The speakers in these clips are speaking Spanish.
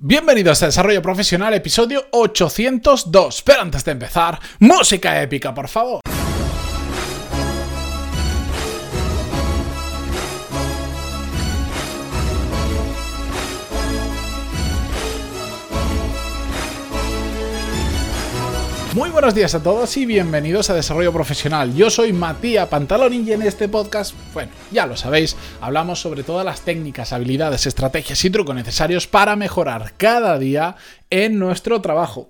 Bienvenidos a Desarrollo Profesional, episodio 802. Pero antes de empezar, música épica, por favor. Muy buenos días a todos y bienvenidos a Desarrollo Profesional. Yo soy Matías Pantaloni y en este podcast, bueno, ya lo sabéis, hablamos sobre todas las técnicas, habilidades, estrategias y trucos necesarios para mejorar cada día en nuestro trabajo.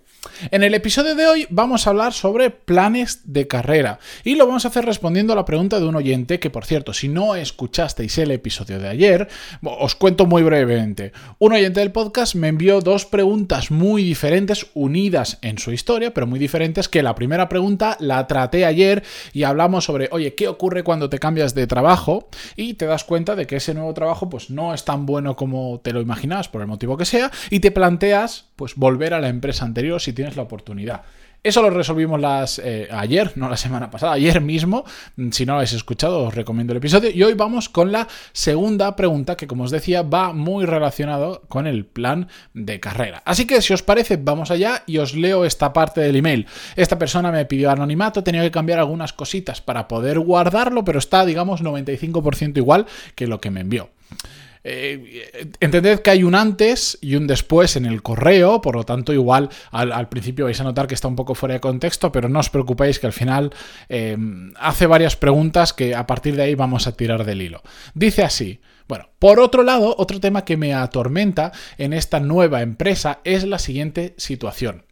En el episodio de hoy vamos a hablar sobre planes de carrera y lo vamos a hacer respondiendo a la pregunta de un oyente que, por cierto, si no escuchasteis el episodio de ayer, os cuento muy brevemente. Un oyente del podcast me envió dos preguntas muy diferentes, unidas en su historia, pero muy diferentes, que la primera pregunta la traté ayer y hablamos sobre, oye, ¿qué ocurre cuando te cambias de trabajo? Y te das cuenta de que ese nuevo trabajo pues no es tan bueno como te lo imaginabas, por el motivo que sea, y te planteas pues volver a la empresa anterior si tienes la oportunidad. Eso lo resolvimos las, eh, ayer, no la semana pasada, ayer mismo. Si no lo habéis escuchado, os recomiendo el episodio. Y hoy vamos con la segunda pregunta, que como os decía, va muy relacionado con el plan de carrera. Así que si os parece, vamos allá y os leo esta parte del email. Esta persona me pidió anonimato, tenía que cambiar algunas cositas para poder guardarlo, pero está, digamos, 95% igual que lo que me envió. Eh, entended que hay un antes y un después en el correo, por lo tanto igual al, principio vais a notar que está un poco fuera de contexto, pero no os preocupéis que al final eh, hace varias preguntas que a partir de ahí vamos a tirar del hilo. Dice así, bueno, por otro lado, otro tema que me atormenta en esta nueva empresa es la siguiente situación.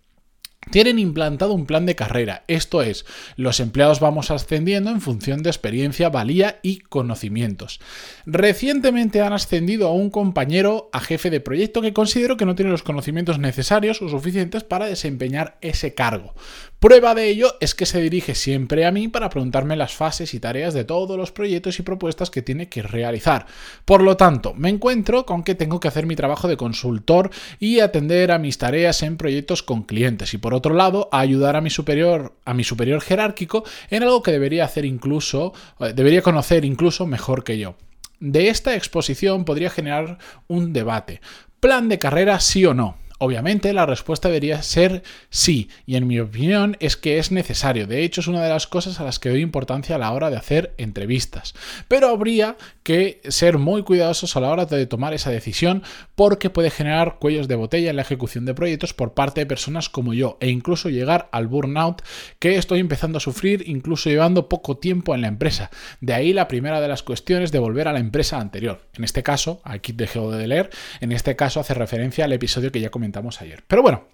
Tienen implantado un plan de carrera, esto es, los empleados vamos ascendiendo en función de experiencia, valía y conocimientos. Recientemente han ascendido a un compañero a jefe de proyecto que considero que no tiene los conocimientos necesarios o suficientes para desempeñar ese cargo. Prueba de ello es que se dirige siempre a mí para preguntarme las fases y tareas de todos los proyectos y propuestas que tiene que realizar. Por lo tanto, me encuentro con que tengo que hacer mi trabajo de consultor y atender a mis tareas en proyectos con clientes y por otro lado, ayudar a mi superior a mi superior jerárquico en algo que debería hacer incluso eh, debería conocer incluso mejor que yo. De esta exposición podría generar un debate. ¿Plan de carrera sí o no? Obviamente la respuesta debería ser sí, y en mi opinión es que es necesario. De hecho, es una de las cosas a las que doy importancia a la hora de hacer entrevistas. Pero habría que ser muy cuidadosos a la hora de tomar esa decisión porque puede generar cuellos de botella en la ejecución de proyectos por parte de personas como yo e incluso llegar al burnout que estoy empezando a sufrir incluso llevando poco tiempo en la empresa. De ahí la primera de las cuestiones de volver a la empresa anterior. En este caso, aquí dejo de leer, en este caso hace referencia al episodio que ya comenté ayer. Pero bueno,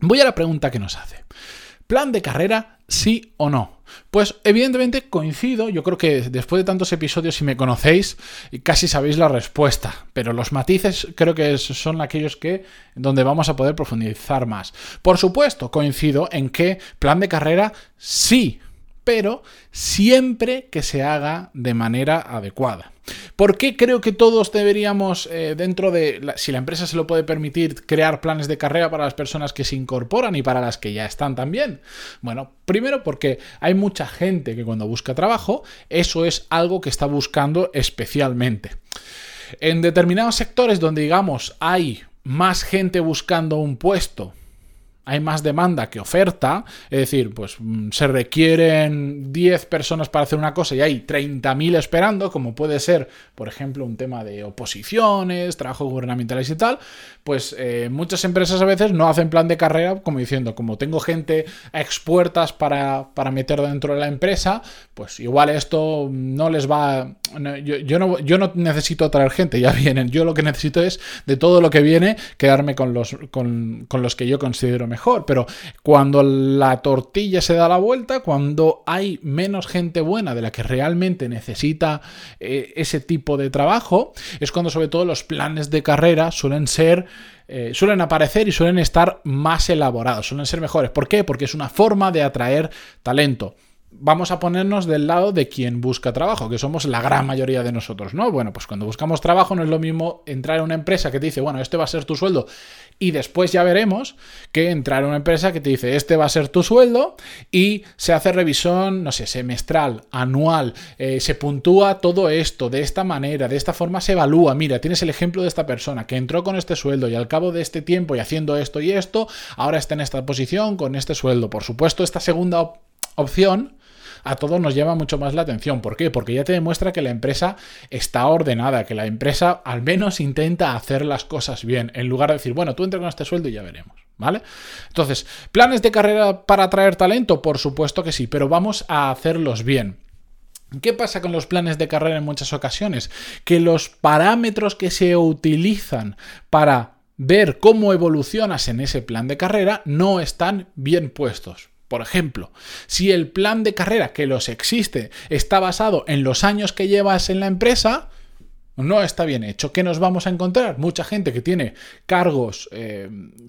voy a la pregunta que nos hace. ¿Plan de carrera sí o no? Pues evidentemente coincido, yo creo que después de tantos episodios, si me conocéis, casi sabéis la respuesta, pero los matices creo que son aquellos que donde vamos a poder profundizar más. Por supuesto, coincido en que plan de carrera sí, pero siempre que se haga de manera adecuada. ¿Por qué creo que todos deberíamos, eh, dentro de, si la empresa se lo puede permitir, crear planes de carrera para las personas que se incorporan y para las que ya están también? Bueno, primero porque hay mucha gente que cuando busca trabajo, eso es algo que está buscando especialmente. En determinados sectores donde, digamos, hay más gente buscando un puesto hay más demanda que oferta, es decir, pues mm, se requieren 10 personas para hacer una cosa y hay 30.000 esperando, como puede ser, por ejemplo, un tema de oposiciones, trabajos gubernamentales y tal, pues eh, muchas empresas a veces no hacen plan de carrera como diciendo, como tengo gente a expuertas para, para meter dentro de la empresa, pues igual esto no les va... yo, no, yo no necesito traer gente, ya vienen, yo lo que necesito es de todo lo que viene quedarme con los, con, con los que yo considero mejor pero cuando la tortilla se da la vuelta, cuando hay menos gente buena de la que realmente necesita eh, ese tipo de trabajo, es cuando sobre todo los planes de carrera suelen ser eh, suelen aparecer y suelen estar más elaborados, suelen ser mejores. ¿Por qué? Porque es una forma de atraer talento. Vamos a ponernos del lado de quien busca trabajo, que somos la gran mayoría de nosotros, ¿no? Bueno, pues cuando buscamos trabajo no es lo mismo entrar en una empresa que te dice, bueno, este va a ser tu sueldo y después ya veremos que entrar en una empresa que te dice, este va a ser tu sueldo y se hace revisión, no sé, semestral, anual, eh, se puntúa todo esto de esta manera, de esta forma se evalúa, mira, tienes el ejemplo de esta persona que entró con este sueldo y al cabo de este tiempo y haciendo esto y esto, ahora está en esta posición con este sueldo. Por supuesto, esta segunda opción a todos nos llama mucho más la atención. ¿Por qué? Porque ya te demuestra que la empresa está ordenada, que la empresa al menos intenta hacer las cosas bien, en lugar de decir, bueno, tú entra con este sueldo y ya veremos. ¿Vale? Entonces, ¿planes de carrera para atraer talento? Por supuesto que sí, pero vamos a hacerlos bien. ¿Qué pasa con los planes de carrera en muchas ocasiones? Que los parámetros que se utilizan para ver cómo evolucionas en ese plan de carrera no están bien puestos. Por ejemplo, si el plan de carrera que los existe está basado en los años que llevas en la empresa, no está bien hecho. ¿Qué nos vamos a encontrar? Mucha gente que tiene cargos eh,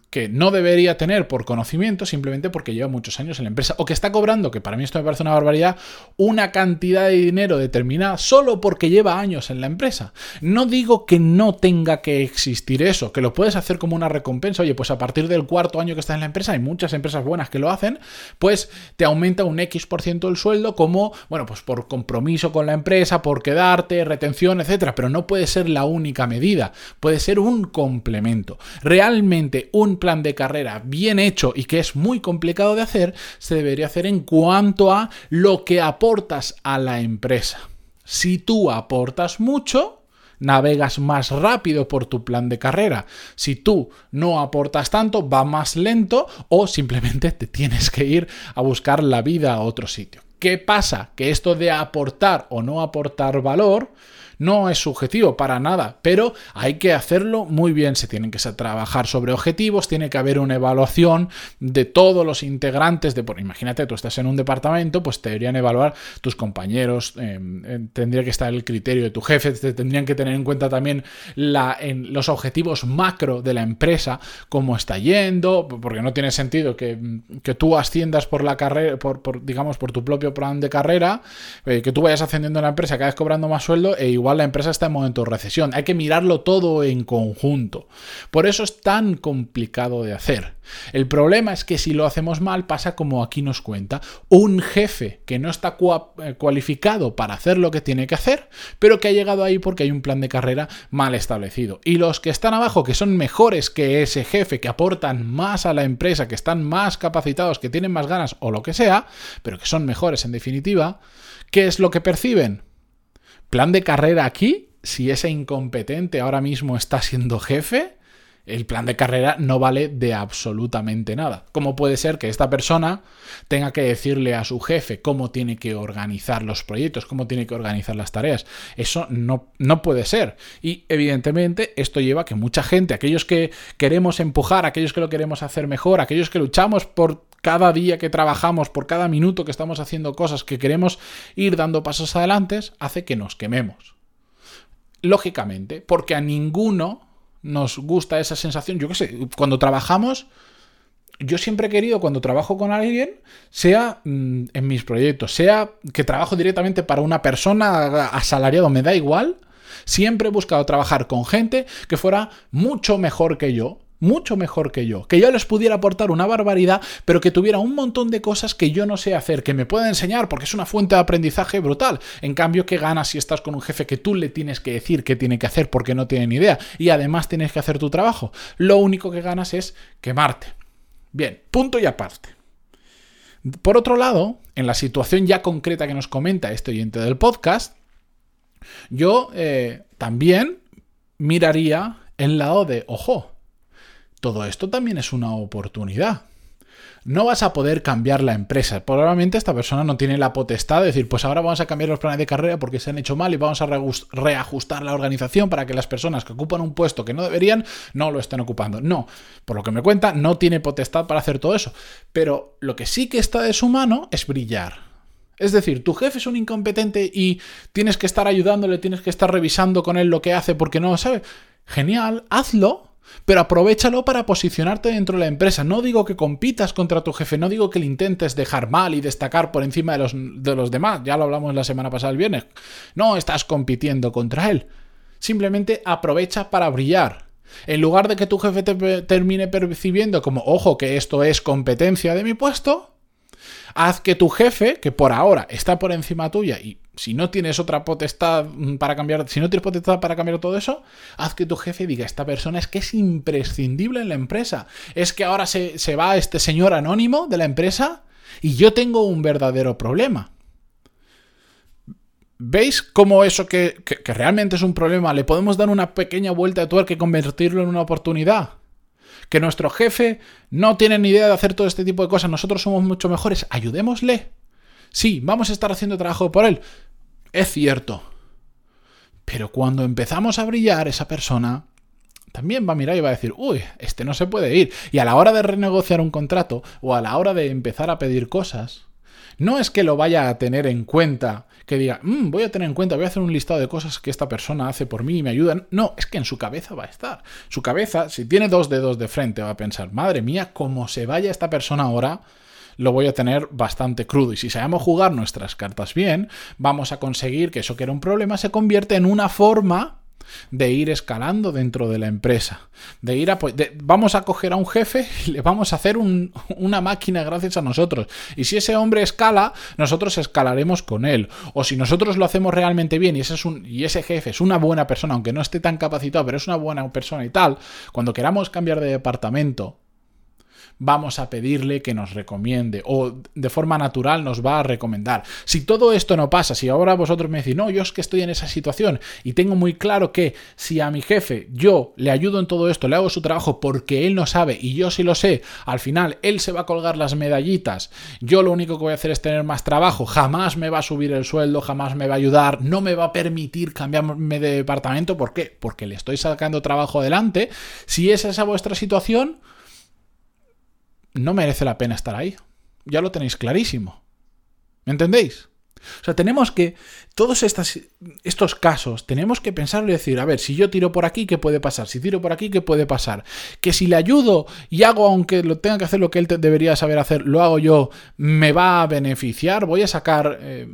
que no debería tener por conocimiento simplemente porque lleva muchos años en la empresa o que está cobrando, que para mí esto me parece una barbaridad, una cantidad de dinero determinada solo porque lleva años en la empresa. No digo que no tenga que existir eso, que lo puedes hacer como una recompensa. Oye, pues a partir del cuarto año que estás en la empresa, hay muchas empresas buenas que lo hacen, pues te aumenta un X% por ciento el sueldo como, bueno, pues por compromiso con la empresa, por quedarte, retención, etcétera, pero no puede ser la única medida, puede ser un complemento. Realmente un plan de carrera bien hecho y que es muy complicado de hacer, se debería hacer en cuanto a lo que aportas a la empresa. Si tú aportas mucho, navegas más rápido por tu plan de carrera. Si tú no aportas tanto, va más lento o simplemente te tienes que ir a buscar la vida a otro sitio. ¿Qué pasa? Que esto de aportar o no aportar valor no es subjetivo para nada, pero hay que hacerlo muy bien. Se tienen que trabajar sobre objetivos, tiene que haber una evaluación de todos los integrantes de, por, imagínate, tú estás en un departamento, pues te deberían evaluar tus compañeros, em, em, tendría que estar el criterio de tu jefe, te tendrían que tener en cuenta también la, en los objetivos macro de la empresa, cómo está yendo, porque no tiene sentido que, tú asciendas por la carrera, por, digamos, por tu propio plan de carrera, eh, que tú vayas ascendiendo en la empresa, cada vez cobrando más sueldo e igual la empresa está en momento de recesión. Hay que mirarlo todo en conjunto. Por eso es tan complicado de hacer. El problema es que si lo hacemos mal pasa como aquí nos cuenta. Un jefe que no está eh, cualificado para hacer lo que tiene que hacer, pero que ha llegado ahí porque hay un plan de carrera mal establecido. Y los que están abajo, que son mejores que ese jefe, que aportan más a la empresa, que están más capacitados, que tienen más ganas o lo que sea, pero que son mejores en definitiva, ¿qué es lo que perciben? Plan de carrera aquí, si ese incompetente ahora mismo está siendo jefe, el plan de carrera no vale de absolutamente nada. ¿Cómo puede ser que esta persona tenga que decirle a su jefe cómo tiene que organizar los proyectos, cómo tiene que organizar las tareas? Eso no, no puede ser. Y evidentemente esto lleva a que mucha gente, aquellos que queremos empujar, aquellos que lo queremos hacer mejor, aquellos que luchamos por cada día que trabajamos, por cada minuto que estamos haciendo cosas que queremos ir dando pasos adelante, hace que nos quememos. Lógicamente, porque a ninguno nos gusta esa sensación. Yo qué sé, cuando trabajamos, yo siempre he querido, cuando trabajo con alguien, sea mm, en mis proyectos, sea que trabajo directamente para una persona asalariado, me da igual. Siempre he buscado trabajar con gente que fuera mucho mejor que yo, mucho mejor que yo, que yo les pudiera aportar una barbaridad, pero que tuviera un montón de cosas que yo no sé hacer, que me pueda enseñar, porque es una fuente de aprendizaje brutal. En cambio, ¿qué ganas si estás con un jefe que tú le tienes que decir qué tiene que hacer porque no tiene ni idea y además tienes que hacer tu trabajo? Lo único que ganas es quemarte. Bien, punto y aparte. Por otro lado, en la situación ya concreta que nos comenta este oyente del podcast, yo eh, también miraría el lado de, ojo, todo esto también es una oportunidad. No vas a poder cambiar la empresa. Probablemente esta persona no tiene la potestad de decir, pues ahora vamos a cambiar los planes de carrera porque se han hecho mal y vamos a reajustar la organización para que las personas que ocupan un puesto que no deberían no lo estén ocupando. No, por lo que me cuenta, no tiene potestad para hacer todo eso. Pero lo que sí que está de su mano es brillar. Es decir, tu jefe es un incompetente y tienes que estar ayudándole, tienes que estar revisando con él lo que hace porque no lo sabe. Genial, hazlo pero aprovechalo para posicionarte dentro de la empresa. No digo que compitas contra tu jefe, no digo que le intentes dejar mal y destacar por encima de los, de los demás, ya lo hablamos la semana pasada el viernes. No estás compitiendo contra él. Simplemente aprovecha para brillar. En lugar de que tu jefe te termine percibiendo como, ojo, que esto es competencia de mi puesto, haz que tu jefe, que por ahora está por encima tuya y si no tienes otra potestad para cambiar, si no tienes potestad para cambiar todo eso, haz que tu jefe diga, esta persona es que es imprescindible en la empresa. Es que ahora se, va este señor anónimo de la empresa y yo tengo un verdadero problema. ¿Veis cómo eso que, que, realmente es un problema le podemos dar una pequeña vuelta de tuerca y convertirlo en una oportunidad? Que nuestro jefe no tiene ni idea de hacer todo este tipo de cosas, nosotros somos mucho mejores, ayudémosle. Sí, vamos a estar haciendo trabajo por él. Es cierto. Pero cuando empezamos a brillar, esa persona también va a mirar y va a decir, uy, este no se puede ir. Y a la hora de renegociar un contrato o a la hora de empezar a pedir cosas, no es que lo vaya a tener en cuenta, que diga, mm, voy a tener en cuenta, voy a hacer un listado de cosas que esta persona hace por mí y me ayudan. No, es que en su cabeza va a estar. Su cabeza, si tiene dos dedos de frente, va a pensar, madre mía, cómo se vaya esta persona ahora, lo voy a tener bastante crudo. Y si sabemos jugar nuestras cartas bien, vamos a conseguir que eso que era un problema se convierta en una forma de ir escalando dentro de la empresa, de ir a, vamos a coger a un jefe y le vamos a hacer una máquina gracias a nosotros. Y si ese hombre escala, nosotros escalaremos con él. O si nosotros lo hacemos realmente bien y ese, es y ese jefe es una buena persona, aunque no esté tan capacitado, pero es una buena persona y tal, cuando queramos cambiar de departamento, vamos a pedirle que nos recomiende o de forma natural nos va a recomendar. Si todo esto no pasa, si ahora vosotros me decís, no, yo es que estoy en esa situación y tengo muy claro que si a mi jefe yo le ayudo en todo esto, le hago su trabajo porque él no sabe y yo sí lo sé, al final él se va a colgar las medallitas, yo lo único que voy a hacer es tener más trabajo, jamás me va a subir el sueldo, jamás me va a ayudar, no me va a permitir cambiarme de departamento, ¿por qué? Porque le estoy sacando trabajo adelante. Si es esa vuestra situación, no merece la pena estar ahí. Ya lo tenéis clarísimo. ¿Me entendéis? O sea, tenemos que, todos estos casos, tenemos que pensarlo y decir, a ver, si yo tiro por aquí, ¿qué puede pasar? Si tiro por aquí, ¿qué puede pasar? Que si le ayudo y hago, aunque lo tenga que hacer lo que él debería saber hacer, lo hago yo, ¿me va a beneficiar? ¿Voy a sacar... Eh,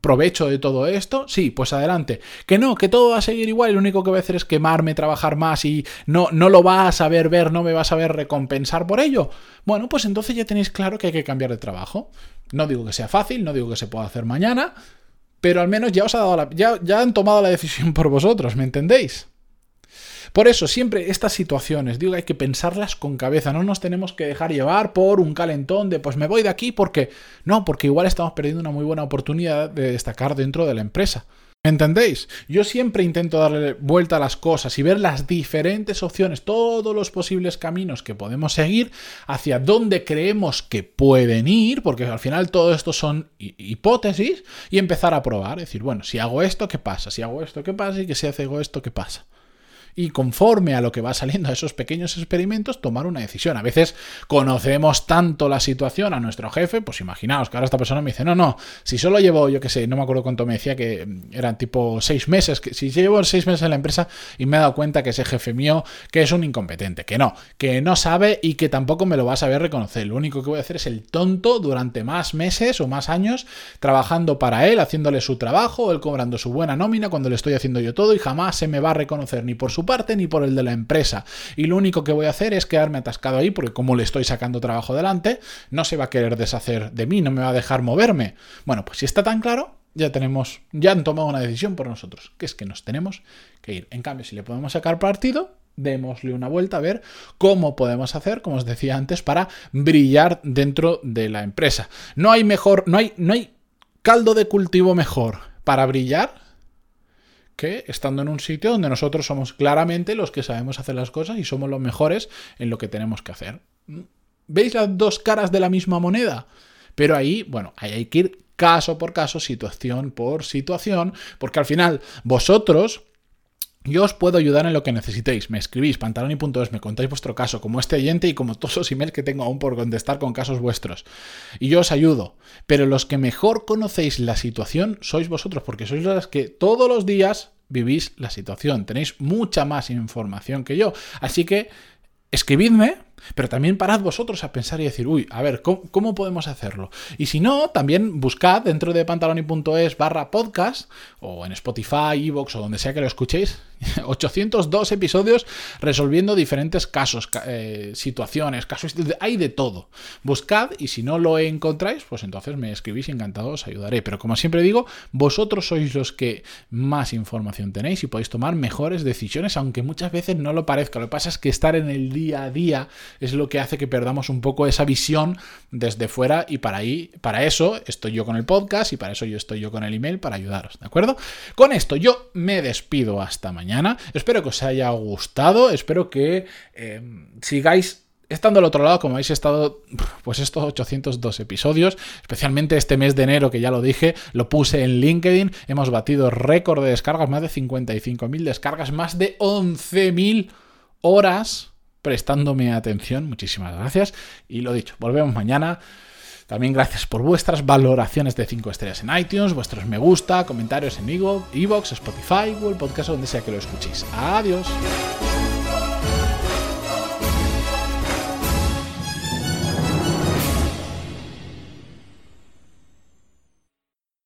provecho de todo esto? Sí, pues adelante. Que no, que todo va a seguir igual y lo único que voy a hacer es quemarme, trabajar más y no, no lo va a saber ver, no me va a saber recompensar por ello. Bueno, pues entonces ya tenéis claro que hay que cambiar de trabajo. No digo que sea fácil, no digo que se pueda hacer mañana, pero al menos ya os ha dado la, ya, ya han tomado la decisión por vosotros, ¿me entendéis? Por eso, siempre estas situaciones, digo, hay que pensarlas con cabeza, no nos tenemos que dejar llevar por un calentón de pues me voy de aquí porque no, porque igual estamos perdiendo una muy buena oportunidad de destacar dentro de la empresa. ¿Me entendéis? Yo siempre intento darle vuelta a las cosas y ver las diferentes opciones, todos los posibles caminos que podemos seguir, hacia dónde creemos que pueden ir, porque al final todo esto son hipótesis, y empezar a probar, decir, bueno, si hago esto, ¿qué pasa? Si hago esto, ¿qué pasa? Y que si hago esto, ¿qué pasa? Y conforme a lo que va saliendo a esos pequeños experimentos, tomar una decisión. A veces conocemos tanto la situación a nuestro jefe, pues imaginaos que ahora esta persona me dice, no, no, si solo llevo, yo qué sé, no me acuerdo cuánto me decía que eran tipo seis meses, que si llevo seis meses en la empresa y me he dado cuenta que ese jefe mío, que es un incompetente, que no, que no sabe y que tampoco me lo va a saber reconocer. Lo único que voy a hacer es el tonto durante más meses o más años trabajando para él, haciéndole su trabajo, él cobrando su buena nómina cuando le estoy haciendo yo todo y jamás se me va a reconocer ni por su parte ni por el de la empresa. Y lo único que voy a hacer es quedarme atascado ahí porque como le estoy sacando trabajo delante, no se va a querer deshacer de mí, no me va a dejar moverme. Bueno, pues si está tan claro, ya tenemos, ya han tomado una decisión por nosotros, que es que nos tenemos que ir. En cambio, si le podemos sacar partido, démosle una vuelta a ver cómo podemos hacer, como os decía antes, para brillar dentro de la empresa. No hay mejor, no hay, no hay caldo de cultivo mejor para brillar estando en un sitio donde nosotros somos claramente los que sabemos hacer las cosas y somos los mejores en lo que tenemos que hacer. ¿Veis las dos caras de la misma moneda? Pero ahí, bueno, ahí hay que ir caso por caso, situación por situación, porque al final vosotros yo os puedo ayudar en lo que necesitéis. Me escribís pantaloni.es, me contáis vuestro caso, como este oyente y como todos los emails que tengo aún por contestar con casos vuestros. Y yo os ayudo. Pero los que mejor conocéis la situación sois vosotros, porque sois los que todos los días vivís la situación, tenéis mucha más información que yo. Así que escribidme, pero también parad vosotros a pensar y decir, uy, a ver, ¿cómo, podemos hacerlo? Y si no, también buscad dentro de pantaloni.es barra podcast o en Spotify, Evox o donde sea que lo escuchéis, 802 episodios resolviendo diferentes casos, eh, situaciones, casos, hay de todo. Buscad y si no lo encontráis, pues entonces me escribís encantado os ayudaré. Pero como siempre digo, vosotros sois los que más información tenéis y podéis tomar mejores decisiones, aunque muchas veces no lo parezca. Lo que pasa es que estar en el día a día es lo que hace que perdamos un poco esa visión desde fuera y para ahí, para eso estoy yo con el podcast y para eso yo estoy yo con el email para ayudaros, ¿de acuerdo? Con esto yo me despido hasta Espero que os haya gustado, espero que eh, sigáis estando al otro lado, como habéis estado, pues estos 802 episodios, especialmente este mes de enero, que ya lo dije, lo puse en LinkedIn, hemos batido récord de descargas, más de 55.000 descargas, más de 11.000 horas prestándome atención. Muchísimas gracias. Y lo dicho, volvemos mañana. También gracias por vuestras valoraciones de 5 estrellas en iTunes, vuestros me gusta, comentarios en Evox, Spotify, Google Podcast, donde sea que lo escuchéis. Adiós.